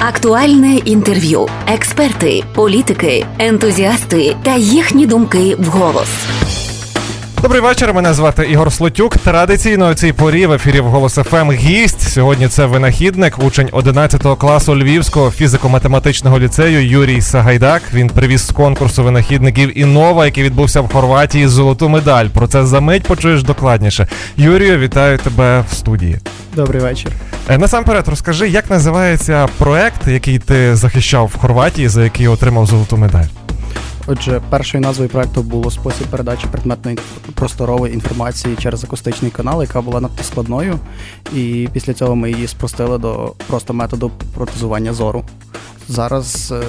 Актуальне інтерв'ю, експерти, політики, ентузіасти та їхні думки вголос. Добрий вечір. Мене звати Ігор Слотюк. Традиційно у цій порі в ефірі в «Голос ФМ» гість. Сьогодні це винахідник, учень 11 класу Львівського фізико-математичного ліцею Юрій Сагайдак. Він привіз з конкурсу винахідників Інова, який відбувся в Хорватії, золоту медаль. Про це за мить почуєш докладніше. Юрію, вітаю тебе в студії. Добрий вечір. Е, Насамперед, розкажи, як називається проект, який ти захищав в Хорватії, за який отримав золоту медаль. Отже, першою назвою проекту було спосіб передачі предметної просторової інформації через акустичний канал, яка була надто складною. І після цього ми її спростили до просто методу протезування зору. Зараз е,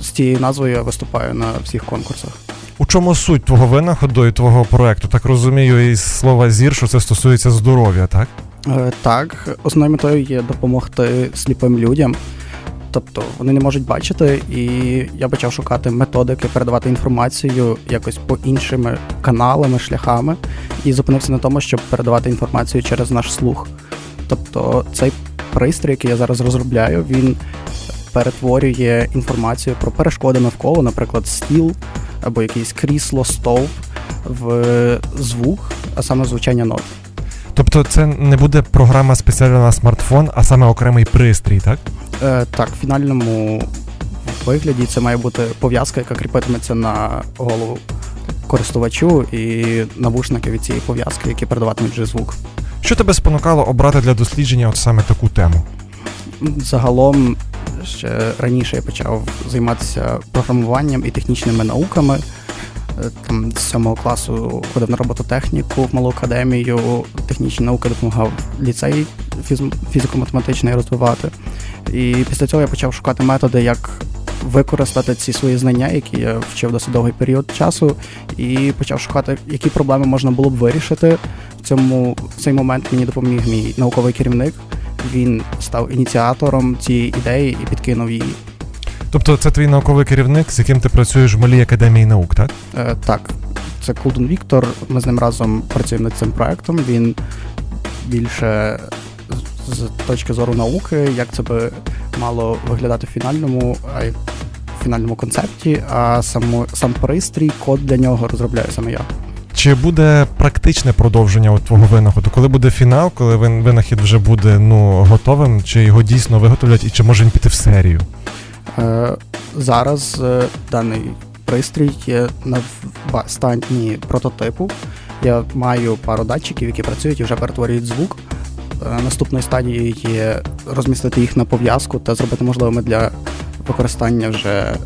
з цією назвою я виступаю на всіх конкурсах. У чому суть твого винаходу і твого проекту? Так розумію, із слова зір, що це стосується здоров'я, так? Е, Так, основною метою є допомогти сліпим людям. Тобто вони не можуть бачити, і я почав шукати методики, передавати інформацію якось по іншими каналами, шляхами, і зупинився на тому, щоб передавати інформацію через наш слух. Тобто цей пристрій, який я зараз розробляю, він перетворює інформацію про перешкоди навколо, наприклад, стіл або якийсь крісло, стовп в звук, а саме звучання нот. Тобто це не буде програма спеціальна на смартфон, а саме окремий пристрій, так? Е, так, в фінальному вигляді це має бути пов'язка, яка кріпитиметься на голову користувачу і навушники від цієї пов'язки, які передаватимуть вже звук. Що тебе спонукало обрати для дослідження от саме таку тему? Загалом ще раніше я почав займатися програмуванням і технічними науками. Е, Там з сьомого класу ходив на робототехніку в малу академію, технічні науки допомагав ліцей фізико-математичний розвивати. І після цього я почав шукати методи, як використати ці свої знання, які я вчив досить довгий період часу, і почав шукати, які проблеми можна було б вирішити. В цьому в цей момент мені допоміг мій науковий керівник. Він став ініціатором цієї ідеї і підкинув її. Тобто це твій науковий керівник, з яким ти працюєш в малій академії наук, так? Е, так, це Колдун Віктор. Ми з ним разом працюємо над цим проектом. Він більше з- точки зору науки, як це би мало виглядати в фінальному, в фінальному концепті, а само, сам пристрій, код для нього розробляю саме я. Чи буде практичне продовження от твого винаходу? Коли буде фінал, коли винахід вже буде ну готовим, чи його дійсно виготовлять, і чи може він піти в серію? Е, зараз е, даний пристрій є на стані прототипу. Я маю пару датчиків, які працюють і вже перетворюють звук. Е, Наступною стадією є розмістити їх на пов'язку та зробити можливими для використання вже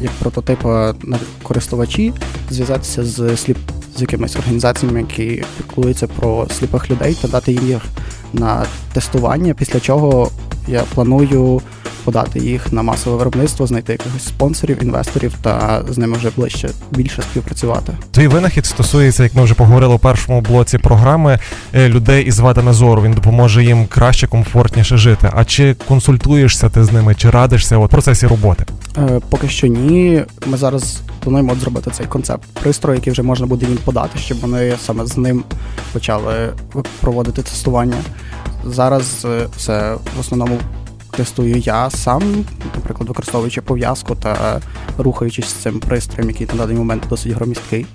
як прототипа на користувачі, зв'язатися з сліп з якимись організаціями, які піклуються про сліпих людей, та дати їм їх на тестування. Після чого я планую подати їх на масове виробництво, знайти якихось спонсорів, інвесторів та з ними вже ближче більше співпрацювати. Твій винахід стосується, як ми вже поговорили у першому блоці програми, е, людей із вадами зору. Він допоможе їм краще, комфортніше жити. А чи консультуєшся ти з ними, чи радишся в процесі роботи? Е, поки що ні. Ми зараз плануємо от зробити цей концепт пристрою, який вже можна буде їм подати, щоб вони саме з ним почали проводити тестування. Зараз е, це в основному тестую я сам, наприклад, використовуючи пов'язку та рухаючись з цим пристроєм, який на даний момент досить громісткий.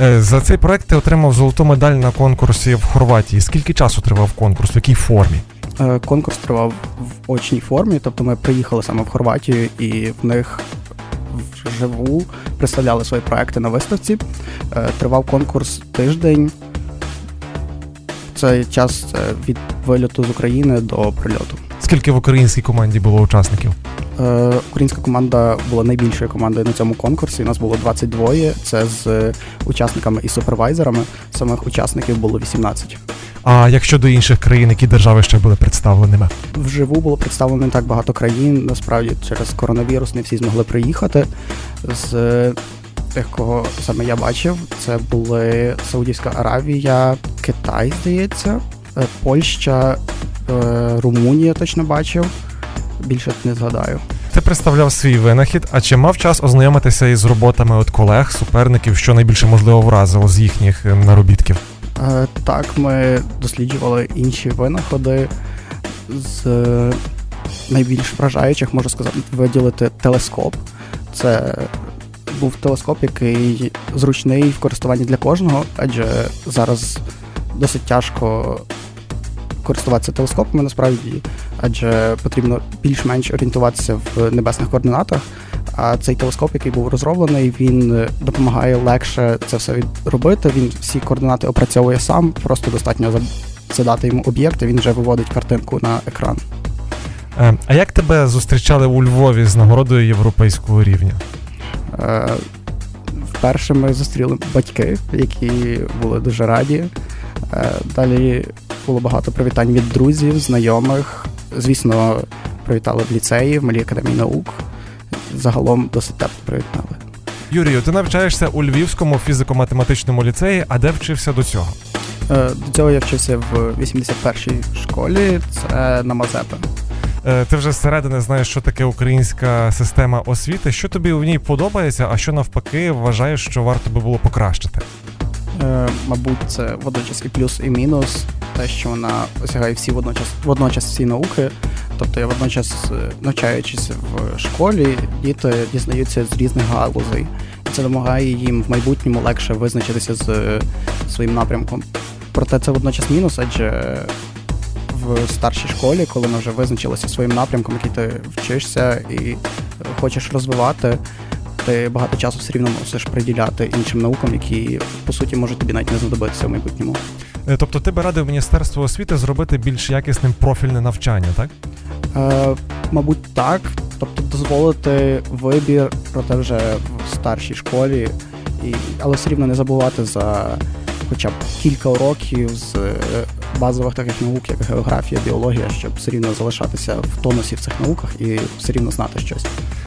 Е, За цей проект ти отримав золоту медаль на конкурсі в Хорватії. Скільки часу тривав конкурс? В якій формі? Е, Конкурс тривав в очній формі, тобто ми приїхали саме в Хорватію і в них вживу представляли свої проекти на виставці. Е, Тривав конкурс тиждень. Це час від вильоту з України до прильоту. Скільки в українській команді було учасників? Е, Українська команда була найбільшою командою на цьому конкурсі. У нас було 22, це з учасниками і супервайзерами. Самих учасників було 18. А як щодо інших країн, які держави ще були представленими? Вживу було представлено не так багато країн. Насправді через коронавірус не всі змогли приїхати. З тих, кого саме я бачив, це були Саудівська Аравія, Китай, здається, е, Польща, е, Румунія точно бачив. Більше не згадаю. Ти представляв свій винахід, а чи мав час ознайомитися із роботами от колег, суперників, що найбільше можливо вразило з їхніх е, наробітків? Е, Так, ми досліджували інші винаходи з найбільш вражаючих можу сказати виділити телескоп. Це був телескоп, який зручний в користуванні для кожного, адже зараз досить тяжко користуватися телескопами насправді, адже потрібно більш-менш орієнтуватися в небесних координатах. А цей телескоп, який був розроблений, він допомагає легше це все робити. Він всі координати опрацьовує сам, просто достатньо задати йому об'єкт, і він вже виводить картинку на екран. Е, а як тебе зустрічали у Львові з нагородою європейського рівня? Е, вперше ми зустріли батьки, які були дуже раді. Е, далі було багато привітань від друзів, знайомих. Звісно, привітали в ліцеї, в Малій академії наук. Загалом досить тепло привітали. Юрію, ти навчаєшся у Львівському фізико-математичному ліцеї, а де вчився до цього? Е, до цього я вчився в 81-й школі, це на Мазепи. Е, ти вже зсередини знаєш, що таке українська система освіти. Що тобі в ній подобається, а що навпаки вважаєш, що варто би було покращити? Е, мабуть, це водночас і плюс, і мінус, те, що вона осягає всі водночас водночас всі науки. Тобто я водночас, навчаючись в школі, діти дізнаються з різних галузей, і це допомагає їм в майбутньому легше визначитися з своїм напрямком. Проте це водночас мінус, адже в старшій школі, коли ми вже визначилися своїм напрямком, який ти вчишся і хочеш розвивати, ти багато часу все рівно мусиш приділяти іншим наукам, які по суті можуть тобі навіть не знадобитися в майбутньому. Е, тобто ти би радив Міністерству освіти зробити більш якісним профільне навчання, так? Е, Мабуть, так. Тобто дозволити вибір, проте вже в старшій школі, і, але все рівно не забувати за хоча б кілька уроків з е, базових таких наук, як географія, біологія, щоб все рівно залишатися в тонусі в цих науках і все рівно знати щось.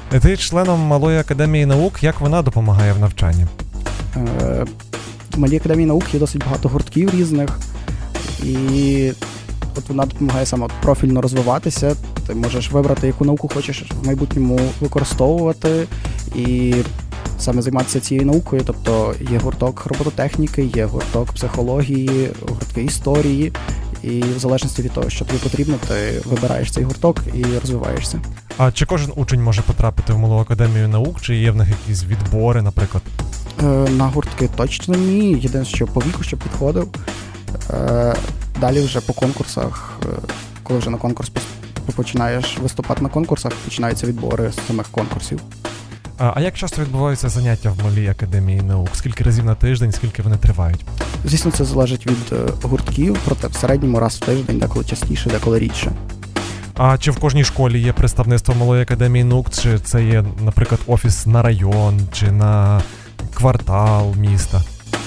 Ти членом Малої академії наук, як вона допомагає в навчанні? Е, в Малій академії наук є досить багато гуртків різних, і от вона допомагає саме профільно розвиватися. Ти можеш вибрати, яку науку хочеш в майбутньому використовувати і саме займатися цією наукою. Тобто є гурток робототехніки, є гурток психології, гуртки історії. І в залежності від того, що тобі потрібно, ти вибираєш цей гурток і розвиваєшся. А чи кожен учень може потрапити в малу академію наук, чи є в них якісь відбори, наприклад? Е, на гуртки точно ні. Єдине, що по віку, щоб підходив. Е, далі вже по конкурсах, е, коли вже на конкурс починаєш виступати на конкурсах, починаються відбори з самих конкурсів. А, а як часто відбуваються заняття в малій академії наук? Скільки разів на тиждень, скільки вони тривають? Звісно, це залежить від гуртків, проте в середньому раз в тиждень, деколи частіше, деколи рідше. А чи в кожній школі є представництво малої академії наук? Чи це є, наприклад, офіс на район, чи на квартал міста?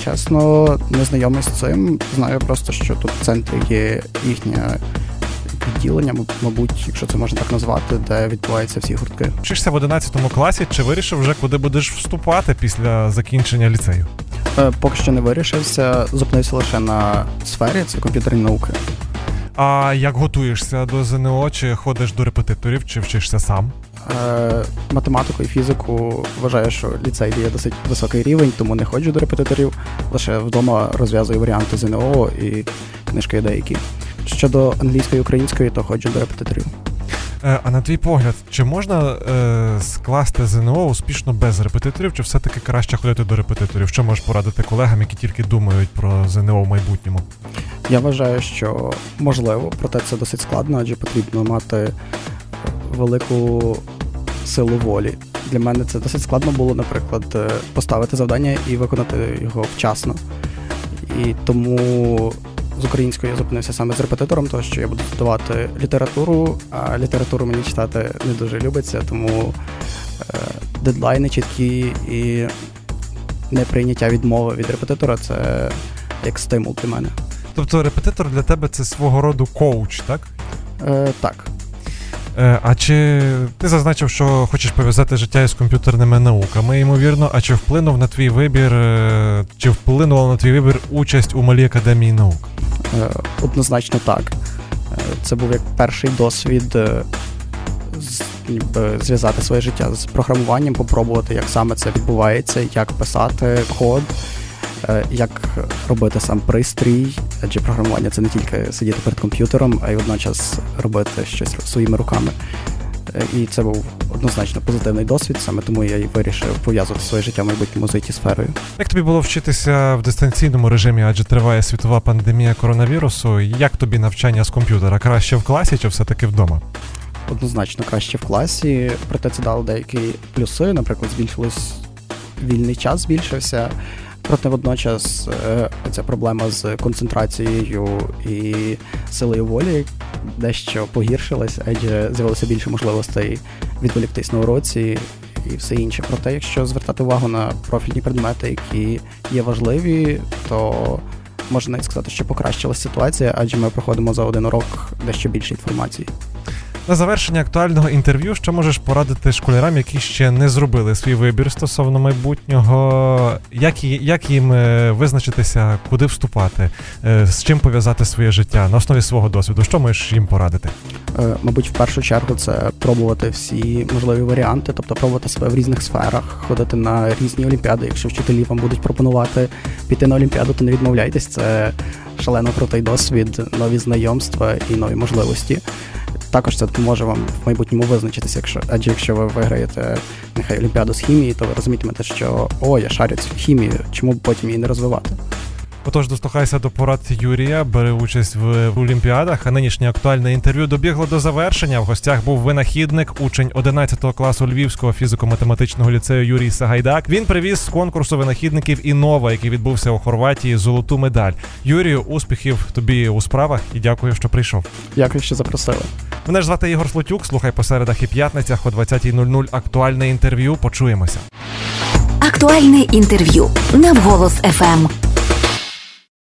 Чесно, не знайомий з цим. Знаю просто, що тут в центрі є їхнє відділення, мабуть, якщо це можна так назвати, де відбуваються всі гуртки. Вчишся в 11 класі, чи вирішив вже куди будеш вступати після закінчення ліцею? Е, поки що не вирішився, зупинився лише на сфері, це комп'ютерні науки. А як готуєшся до ЗНО? Чи ходиш до репетиторів, чи вчишся сам? Е, математику і фізику вважаю, що ліцей є досить високий рівень, тому не ходжу до репетиторів. Лише вдома розв'язую варіанти ЗНО і книжки деякі. Щодо англійської і української, то ходжу до репетиторів. Е, а на твій погляд, чи можна е, скласти ЗНО успішно без репетиторів, чи все-таки краще ходити до репетиторів? Що можеш порадити колегам, які тільки думають про ЗНО в майбутньому? Я вважаю, що можливо, проте це досить складно, адже потрібно мати велику силу волі. Для мене це досить складно було, наприклад, е, поставити завдання і виконати його вчасно. І тому з українською я зупинився саме з репетитором, тому що я буду здавати літературу, а літературу мені читати не дуже любиться, тому е, дедлайни чіткі і неприйняття відмови від репетитора це як стимул для мене. Тобто репетитор для тебе це свого роду коуч, так? Е, Так. Е, а чи ти зазначив, що хочеш пов'язати життя із комп'ютерними науками, ймовірно, а чи вплинув на твій вибір, е, чи вплинула на твій вибір участь у малій академії наук? Е, однозначно так. Це був як перший досвід зв'язати своє життя з програмуванням, попробувати, як саме це відбувається, як писати код. Е, як робити сам пристрій, адже програмування це не тільки сидіти перед комп'ютером, а й водночас робити щось своїми руками. Е, І це був однозначно позитивний досвід, саме тому я і вирішив пов'язувати своє життя в майбутньому з it сферою. Як тобі було вчитися в дистанційному режимі, адже триває світова пандемія коронавірусу? Як тобі навчання з комп'ютера? Краще в класі чи все-таки вдома? Однозначно краще в класі, проте це дало деякі плюси. Наприклад, збільшилось вільний час, збільшився. Проте водночас е, ця проблема з концентрацією і силою волі дещо погіршилась, адже з'явилося більше можливостей відволіктись на уроці і все інше. Проте, якщо звертати увагу на профільні предмети, які є важливі, то можна навіть сказати, що покращилась ситуація, адже ми проходимо за один урок дещо більше інформації. На завершення актуального інтерв'ю, що можеш порадити школярам, які ще не зробили свій вибір стосовно майбутнього, як, як їм е, визначитися, куди вступати, е, з чим пов'язати своє життя на основі свого досвіду? Що можеш їм порадити? Е, Мабуть, в першу чергу це пробувати всі можливі варіанти, тобто пробувати себе в різних сферах, ходити на різні олімпіади. Якщо вчителі вам будуть пропонувати піти на олімпіаду, то не відмовляйтесь. Це шалено крутий досвід, нові знайомства і нові можливості. Також це допоможе вам в майбутньому визначитися, якщо адже якщо ви виграєте нехай олімпіаду з хімії, то ви розумітимете, що о, я шарю цю хімію, чому б потім її не розвивати. Отож, дослухайся до порад Юрія, бери участь в, Олімпіадах. А нинішнє актуальне інтерв'ю добігло до завершення. В гостях був винахідник, учень 11 класу Львівського фізико-математичного ліцею Юрій Сагайдак. Він привіз з конкурсу винахідників Інова, який відбувся у Хорватії, золоту медаль. Юрію, успіхів тобі у справах і дякую, що прийшов. Дякую, що запросили. Мене ж звати Ігор Слотюк. Слухай по середах і п'ятницях о 20.00 актуальне інтерв'ю. Почуємося. Актуальне інтерв'ю на вголос ФМ.